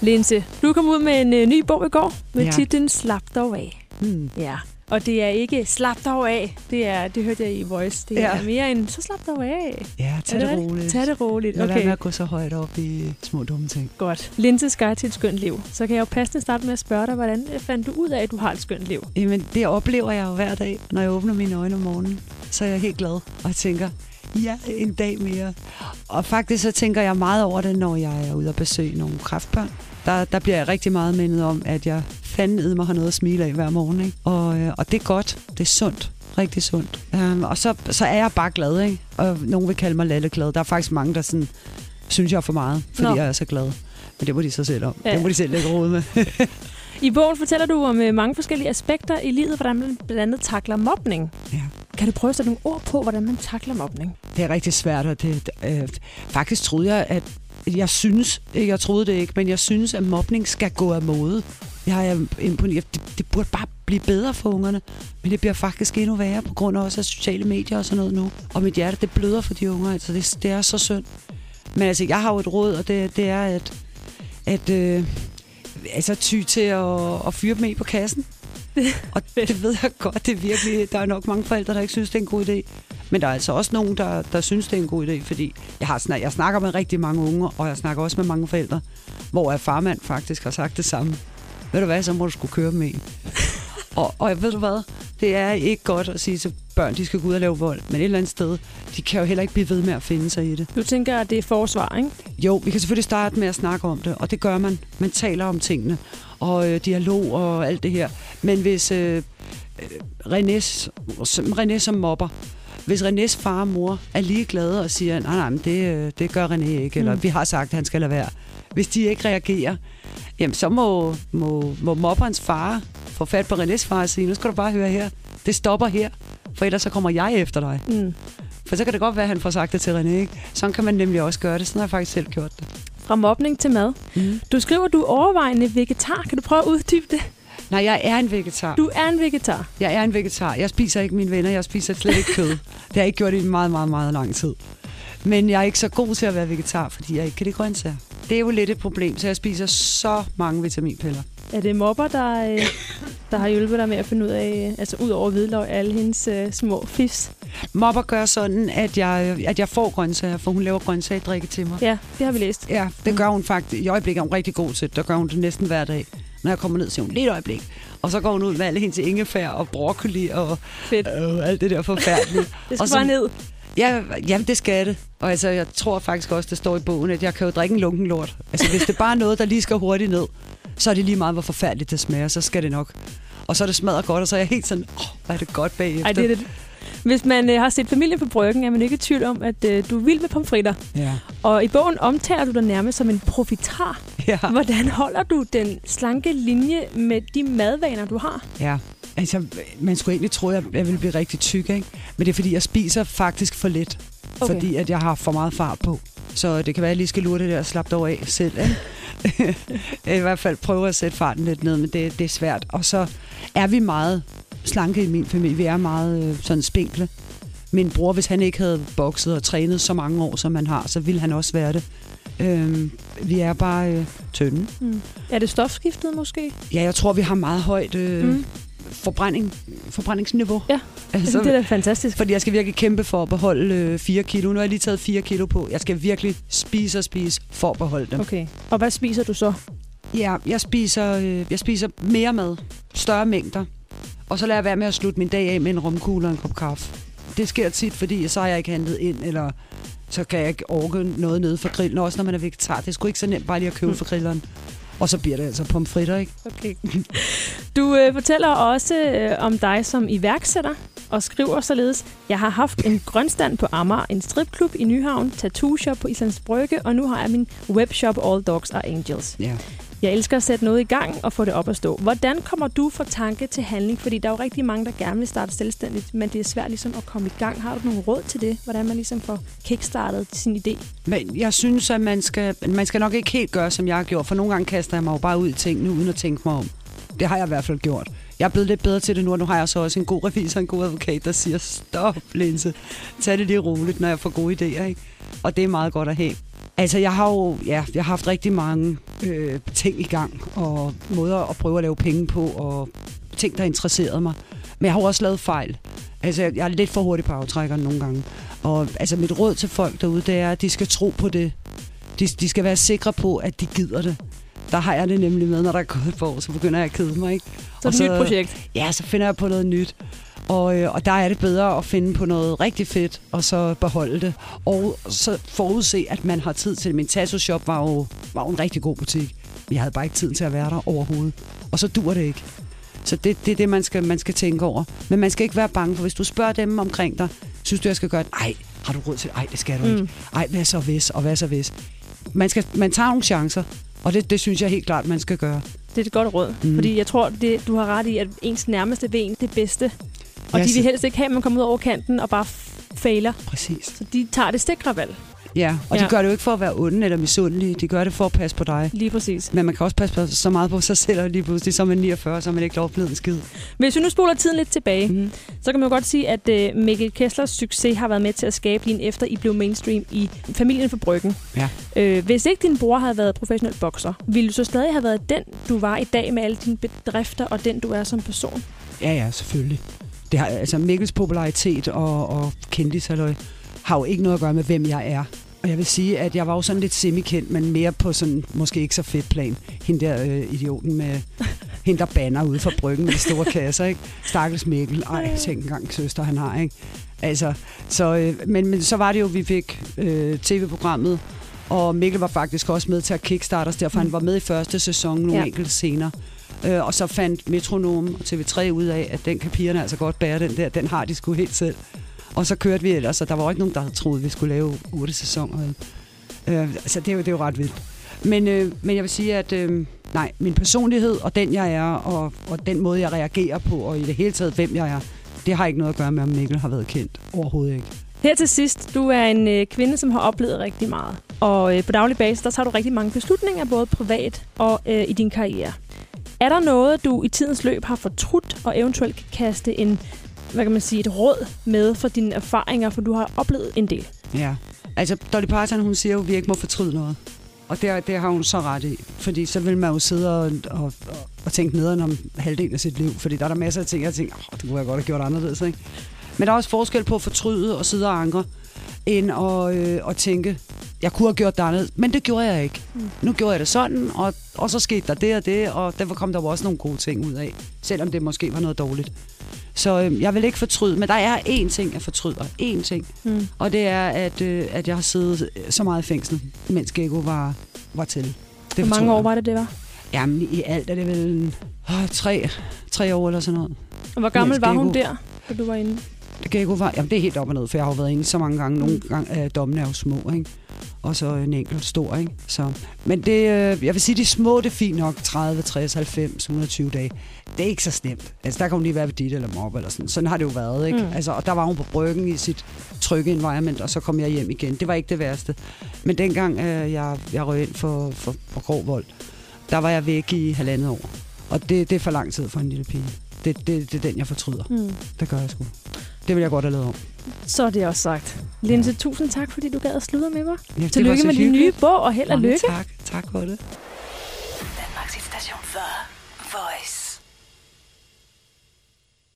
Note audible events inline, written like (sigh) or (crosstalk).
Linse, du kom ud med en øh, ny bog i går med Ja. titlen Slap dog af. Hmm. Ja. Og det er ikke slap dog af. Det, er, det hørte jeg i Voice. Det er Ja. mere end, så slap dog af. Ja, tag Er det, rigtigt? roligt. Tag det roligt. Lad være med Okay, at gå så højt op i små dumme ting. godt. Linses guide til et skønt liv. Så kan jeg jo passende starte med at spørge dig, hvordan øh, fandt du ud af, at du har et skønt liv? Jamen, det oplever jeg jo hver dag, når jeg åbner mine øjne om morgenen. Så er jeg helt glad og tænker, ja, en dag mere. Og faktisk så tænker jeg meget over det, når jeg er ude og besøge nogle kræftbørn. Der, der bliver jeg rigtig meget mindet om, at jeg fandme mig har noget at smile af hver morgen. Ikke? Og, øh, og det er godt. Det er sundt. Rigtig sundt. Um, og så, så er jeg bare glad, ikke? Og nogen vil kalde mig lalleglad. Der er faktisk mange, der sådan, synes, jeg er for meget, fordi Nå. jeg er så glad. Men det må de så selv om. Ja. Det må de selv lægge råd med. (laughs) I bogen fortæller du om øh, mange forskellige aspekter i livet, hvordan man blandt andet takler mobning. Ja. Kan du prøve at sætte nogle ord på, hvordan man takler mobning? Det er rigtig svært, og det, øh, faktisk troede jeg, at jeg synes, jeg troede det ikke, men jeg synes, at mobning skal gå af mode. Jeg er imponeret. Det, det burde bare blive bedre for ungerne, men det bliver faktisk endnu værre på grund af også af sociale medier og sådan noget nu. Og mit hjerte, det bløder for de unger, altså det, det er så synd. Men altså, jeg har jo et råd, og det, det er, at, at øh, altså, ty til at, at fyre dem i på kassen. Og det ved jeg godt, det er virkelig, der er nok mange forældre, der ikke synes, det er en god idé. Men der er altså også nogen, der, der synes, det er en god idé, fordi jeg, har snak, jeg snakker med rigtig mange unge, og jeg snakker også med mange forældre, hvor er farmand faktisk har sagt det samme. Ved du hvad, så må du skulle køre med en og, og ved du hvad, det er ikke godt at sige til børn, de skal gå ud og lave vold, men et eller andet sted, de kan jo heller ikke blive ved med at finde sig i det. Du tænker, at det er forsvar, ikke? Jo, vi kan selvfølgelig starte med at snakke om det, og det gør man. Man taler om tingene, og øh, dialog og alt det her. Men hvis øh, øh, Renés, som, René som mobber, hvis Renés far og mor er ligeglade og siger, nej, nej, men det, øh, det gør René ikke, eller Mm. vi har sagt, at han skal lade være. Hvis de ikke reagerer, jamen så må, må, må mobberens far få fat på Renés far og sige, nu skal du bare høre her, det stopper her, for ellers så kommer jeg efter dig. Mm. For så kan det godt være, at han får sagt det til René, ikke? Sådan kan man nemlig også gøre det. Sådan har jeg faktisk selv gjort det. Fra mobning til mad. Mm. Du skriver, du er overvejende vegetar. Kan du prøve at uddybe det? Nej, jeg er en vegetar. Du er en vegetar. Jeg er en vegetar. Jeg spiser ikke mine venner. Jeg spiser slet ikke kød. (laughs) Det har jeg ikke gjort i meget, meget, meget lang tid. Men jeg er ikke så god til at være vegetar, fordi jeg ikke kan lide grøntsager. Det er jo lidt et problem, så jeg spiser så mange vitaminpiller. Er det mobber, der, øh, (coughs) der har hjulpet dig med at finde ud af, altså ud over hvidløg, alle hendes øh, små fifs? Mopper gør sådan, at jeg, at jeg får grøntsager, for hun laver grøntsagdrikke til mig. Ja, det har vi læst. Ja, det gør hun faktisk. I øjeblikket er hun rigtig god til det. Der gør hun det næsten hver dag. Når jeg kommer ned, siger hun, lige et øjeblik. Og så går hun ud med alle hendes ingefær og broccoli og Fedt. øh, alt det der forfærdelige. (laughs) Det skal Og så- bare ned. Ja, jamen det skal det. Og altså, jeg tror faktisk også, det står i bogen, at jeg kan jo drikke en lunken lort. Altså, hvis det bare er noget, der lige skal hurtigt ned, så er det lige meget, hvor forfærdeligt det smager, så skal det nok. Og så er det smadret godt, og så er jeg helt sådan, åh, hvor er det godt bagefter. Ej, det er det. Hvis man øh, har set familie på bryggen, er man ikke i tvivl om, at øh, du er vild med pomfritter. Ja. Og i bogen omtaler du dig nærmest som en profitar. Ja. Hvordan holder du den slanke linje med de madvaner, du har? ja. Altså, man skulle egentlig tro, at jeg ville blive rigtig tyk, ikke? Men det er, fordi jeg spiser faktisk for lidt. Okay. Fordi at jeg har for meget fart på. Så det kan være, at jeg lige skal lure det der og slappe dog af selv. Ikke? I hvert fald prøve at sætte farten lidt ned, men det, det er svært. Og så er vi meget slanke i min familie. Vi er meget øh, sådan spinkle. Min bror, hvis han ikke havde bokset og trænet så mange år, som han har, så ville han også være det. Øhm, vi er bare øh, tynde. Mm. Er det stofskiftet måske? Ja, jeg tror, vi har meget højt øh, Mm. Forbrænding, forbrændingsniveau. Ja, altså, det er da fantastisk. fordi jeg skal virkelig kæmpe for at beholde øh, 4 kilo. Nu har jeg lige taget 4 kilo på. Jeg skal virkelig spise og spise for at beholde dem. Okay. Og hvad spiser du så? Ja, jeg spiser, øh, jeg spiser mere mad. Større mængder. Og så lader jeg være med at slutte min dag af med en romkugle og en kop kaffe. Det sker tit, fordi så har jeg ikke handlet ind, eller så kan jeg ikke orke noget nede for grillen. Også når man er vegetar. Det er sgu ikke så nemt bare lige at købe Mm. for grilleren. Og så bliver det altså pomfritter, ikke? Okay. (laughs) Du øh, fortæller også øh, om dig som iværksætter og skriver således, jeg har haft en grønstand på Amager, en stripklub i Nyhavn, tattoo shop på Islands Brygge, og nu har jeg min webshop All Dogs Are Angels. Ja. Jeg elsker at sætte noget i gang og få det op at stå. Hvordan kommer du fra tanke til handling? Fordi der er jo rigtig mange, der gerne vil starte selvstændigt, men det er svært ligesom at komme i gang. Har du nogle råd til det? Hvordan man ligesom får kickstartet sin idé? Men jeg synes, at man skal, man skal nok ikke helt gøre, som jeg har gjort, for nogle gange kaster jeg mig jo bare ud i tingene, uden at tænke mig om. Det har jeg i hvert fald gjort. Jeg er blevet lidt bedre til det nu, og nu har jeg så også en god revisor, en god advokat, der siger, stop, Linse. Tag det lige roligt, når jeg får gode idéer, ikke? Og det er meget godt at have. Altså, jeg har jo ja, jeg har haft rigtig mange øh, ting i gang, og måder at prøve at lave penge på, og ting, der interesserede mig. Men jeg har jo også lavet fejl. Altså, jeg er lidt for hurtig på aftrækkeren nogle gange. Og altså, mit råd til folk derude, det er, at de skal tro på det. De, de skal være sikre på, at de gider det. Der har jeg det nemlig med, når der er gået et par år, så begynder jeg at kede mig, ikke? Så et nyt projekt. Ja, så finder jeg på noget nyt. Og, øh, og der er det bedre at finde på noget rigtig fedt, og så beholde det. Og så forudse, at man har tid til det. Min tattoo-shop var jo, var jo en rigtig god butik. Jeg havde bare ikke tid til at være der overhovedet. Og så dur det ikke. Så det, det er det, man skal, man skal tænke over. Men man skal ikke være bange, for hvis du spørger dem omkring dig, synes du, jeg skal gøre det? Ej, har du råd til det? Ej, det skal du ikke. Ej, hvad så hvis? Og hvad så hvis? Man, skal, man tager nogle chancer, og det, det synes jeg helt klart, man skal gøre. Det er et godt råd, mm. fordi jeg tror, det, du har ret i, at ens nærmeste ved en det bedste. Og Ja, de vil helst ikke have, at man kommer ud over kanten og bare fejler. Præcis. Så de tager det sikre valg. Ja, og Ja. de gør det jo ikke for at være onde eller misundelige. De gør det for at passe på dig. Lige præcis. Men man kan også passe på, så meget på sig selv, og lige pludselig så er man 49, så er man ikke lov blevet en skid. Hvis vi nu spoler tiden lidt tilbage, Mm. så kan man jo godt sige, at øh, Mikkel Kesslers succes har været med til at skabe din efter I blev mainstream i familien for Bryggen. Ja. Øh, hvis ikke din bror havde været professionel bokser, ville du så stadig have været den, du var i dag med alle dine bedrifter og den, du er som person? Ja, ja, selvfølgelig. Det har, altså Mikkels popularitet og, og kendishalløj har jo ikke noget at gøre med, hvem jeg er. Og jeg vil sige, at jeg var jo sådan lidt semikendt, men mere på sådan, måske ikke så fedt plan. Hende der øh, idioten med, (laughs) hende der banner ude for bryggen med de store (laughs) kasser, ikke? Stakkels Mikkel. Ej, tænk engang søster han har, ikke? Altså, så, øh, men, men så var det jo, vi fik øh, tv-programmet, og Mikkel var faktisk også med til at kickstarte os, derfor han var med i første sæson nogle Ja. ja. enkelte scener. Øh, og så fandt Metronom og TV3 ud af, at den kan pigerne altså godt bære den der. Den har de sgu helt selv. Og så kørte vi ellers, og der var jo ikke nogen, der havde troet, at vi skulle lave otte sæsoner. Øh, så det er, jo, det er jo ret vildt. Men, øh, men jeg vil sige, at øh, nej, min personlighed og den, jeg er, og, og den måde, jeg reagerer på, og i det hele taget, hvem jeg er, det har ikke noget at gøre med, om Mikkel har været kendt. Overhovedet ikke. Her til sidst, du er en øh, kvinde, som har oplevet rigtig meget. Og øh, på daglig basis, der tager du rigtig mange beslutninger, både privat og øh, i din karriere. Er der noget, du i tidens løb har fortrudt, og eventuelt kan kaste en, hvad kan man sige, et råd med for dine erfaringer, for du har oplevet en del? Ja. Altså, Dolly Parton, hun siger jo, at vi ikke må fortryde noget. Og det, det har hun så ret i. Fordi så vil man jo sidde og, og, og, tænke nederen om halvdelen af sit liv. Fordi der er der masser af ting, jeg tænker, oh, det kunne jeg godt have gjort anderledes. Ikke? Men der er også forskel på at fortryde og sidde og angre, end at, øh, at tænke, jeg kunne have gjort det anderledes, men det gjorde jeg ikke. Mm. Nu gjorde jeg det sådan, og, og så skete der det og det, og derfor kom der jo også nogle gode ting ud af, selvom det måske var noget dårligt. Så øh, jeg vil ikke fortryde, men der er én ting, jeg fortryder. Én ting. Mm. Og det er, at, øh, at jeg har siddet så meget i fængsel, mens Gecko var, var til. Det Hvor mange fortryder år var det, det var? Jamen, i alt er det vel en, øh, tre, tre år eller sådan noget. Og hvor gammel Mens var hun der, da du var inde? Gecko var, jamen det er helt op og ned, for jeg har jo været inde så mange gange. Nogle gange er dommene er jo små, ikke? Og så en enkelt stor, ikke? Så, men det, øh, jeg vil sige, de små, det er fint nok. 30, 60, 90, 120 dage. Det er ikke så stemt. Altså, der kan hun lige være ved dit eller mob eller sådan. Sådan har det jo været, ikke? Mm. Altså, og der var hun på bryggen i sit trygge environment, og så kom jeg hjem igen. Det var ikke det værste. Men dengang øh, jeg, jeg røg ind for, for, for grov vold, der var jeg væk i halvandet år. Og det, det er for lang tid for en lille pige. Det, det, det er den, jeg fortryder. Mm. Det gør jeg sgu. Det vil jeg godt have lavet om. Så er det også sagt. Linse, tusind tak, fordi du gad at sludre med mig. Ja, Tillykke med din nye hyggeligt. bog, og held og lykke. Tak. Tak for det.